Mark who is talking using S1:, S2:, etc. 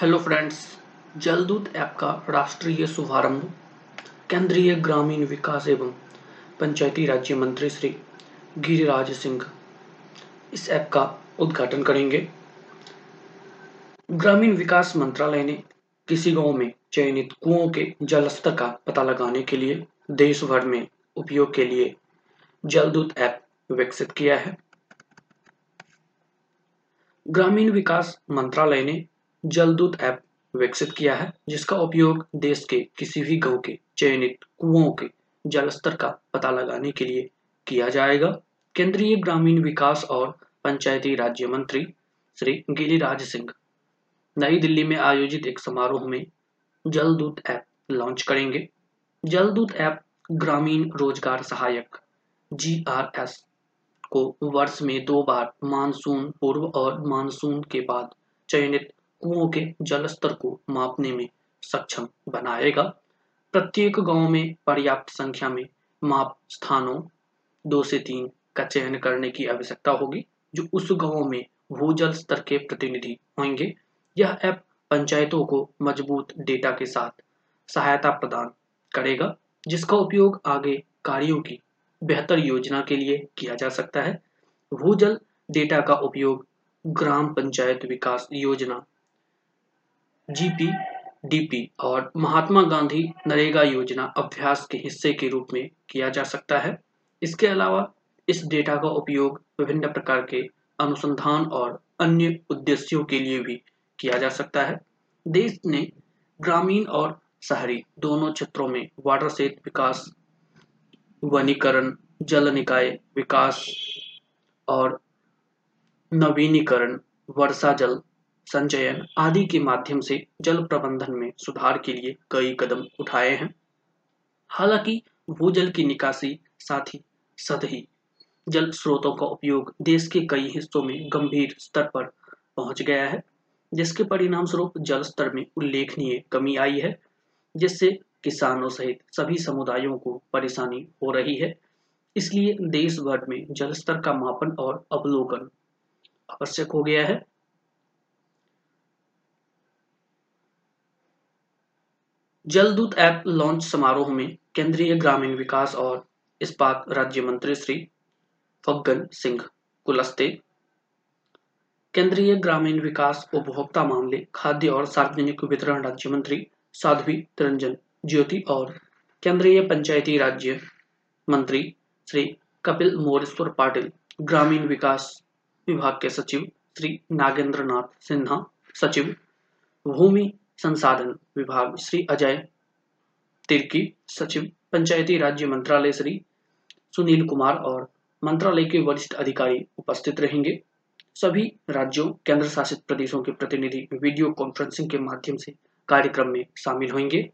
S1: Hello friends जलदूत app का राष्ट्रीय शुभारंभ, केंद्रीय ग्रामीण विकास एवं पंचायती राज्य मंत्री श्री गिरिराज सिंह इस ऐप का उद्घाटन करेंगे। ग्रामीण विकास मंत्रालय ने किसी गाँव में चयनित कुओं के जल स्तर का पता लगाने के लिए देश भर में उपयोग के लिए जलदूत ऐप विकसित किया है। ग्रामीण विकास मंत्रालय ने जलदूत ऐप विकसित किया है, जिसका उपयोग देश के किसी भी गाँव के, चयनित कुओं के जल स्तर का पता लगाने के लिए किया जाएगा। केंद्रीय ग्रामीण विकास और पंचायती राज्य मंत्री श्री गिरिराज सिंह नई दिल्ली में आयोजित एक समारोह में जलदूत ऐप लॉन्च करेंगे। जलदूत ऐप ग्रामीण रोज़गार सहायक जीआरएस को वर्ष में दो बार मानसून पूर्व और मानसून के बाद चयनित कुओं के जल स्तर को मापने में सक्षम बनाएगा। प्रत्येक गाँव में पर्याप्त संख्या में माप स्थानों दो से तीन का चयन करने की आवश्यकता होगी, जो उस गाँव में भूजल स्तर के प्रतिनिधि होंगे। यह ऐप पंचायतों को मज़बूत डेटा के साथ सहायता प्रदान करेगा, जिसका उपयोग आगे कार्यों की बेहतर योजना के लिए किया जा सकता है। भूजल डेटा का उपयोग ग्राम पंचायत विकास योजना जीपी डीपी और महात्मा गांधी नरेगा योजना अभ्यास के हिस्से के रूप में किया जा सकता है। इसके अलावा इस डेटा का उपयोग विभिन्न प्रकार के अनुसंधान और अन्य उद्देश्यों के लिए भी किया जा सकता है। देश ने ग्रामीण और शहरी दोनों क्षेत्रों में वाटर सेत विकास, वनीकरण, जल निकाय विकास और नवीनीकरण, वर्षा जल संचयन आदि के माध्यम से जल प्रबंधन में सुधार के लिए कई कदम उठाए हैं। हालाँकि भूजल की निकासी साथ ही सतही जल स्रोतों का उपयोग देश के कई हिस्सों में गंभीर स्तर पर पहुँच गया है, जिसके परिणाम स्वरूप जल स्तर में उल्लेखनीय कमी आई है, जिससे किसानों सहित सभी समुदायों को परेशानी हो रही है। इसलिए देश भर में जल स्तर का मापन और अवलोकन आवश्यक हो गया है। जलदूत ऐप लॉन्च समारोह में केंद्रीय ग्रामीण विकास और इस्पात राज्य मंत्री श्री फग्गन सिंह कुलस्ते, केंद्रीय ग्रामीण विकास उपभोक्ता मामले, खाद्य और सार्वजनिक वितरण राज्य मंत्री साध्वी तिरंजन ज्योति और केंद्रीय पंचायती राज्य मंत्री श्री कपिल मोरेश्वर पाटिल, ग्रामीण विकास विभाग के सचिव श्री नागेंद्र नाथ सिन्हा, सचिव भूमि संसाधन विभाग श्री अजय तिर्की, सचिव पंचायती राज्य मंत्रालय श्री सुनील कुमार और मंत्रालय के वरिष्ठ अधिकारी उपस्थित रहेंगे। सभी राज्यों केंद्र शासित प्रदेशों के प्रतिनिधि वीडियो कॉन्फ्रेंसिंग के माध्यम से कार्यक्रम में शामिल होंगे।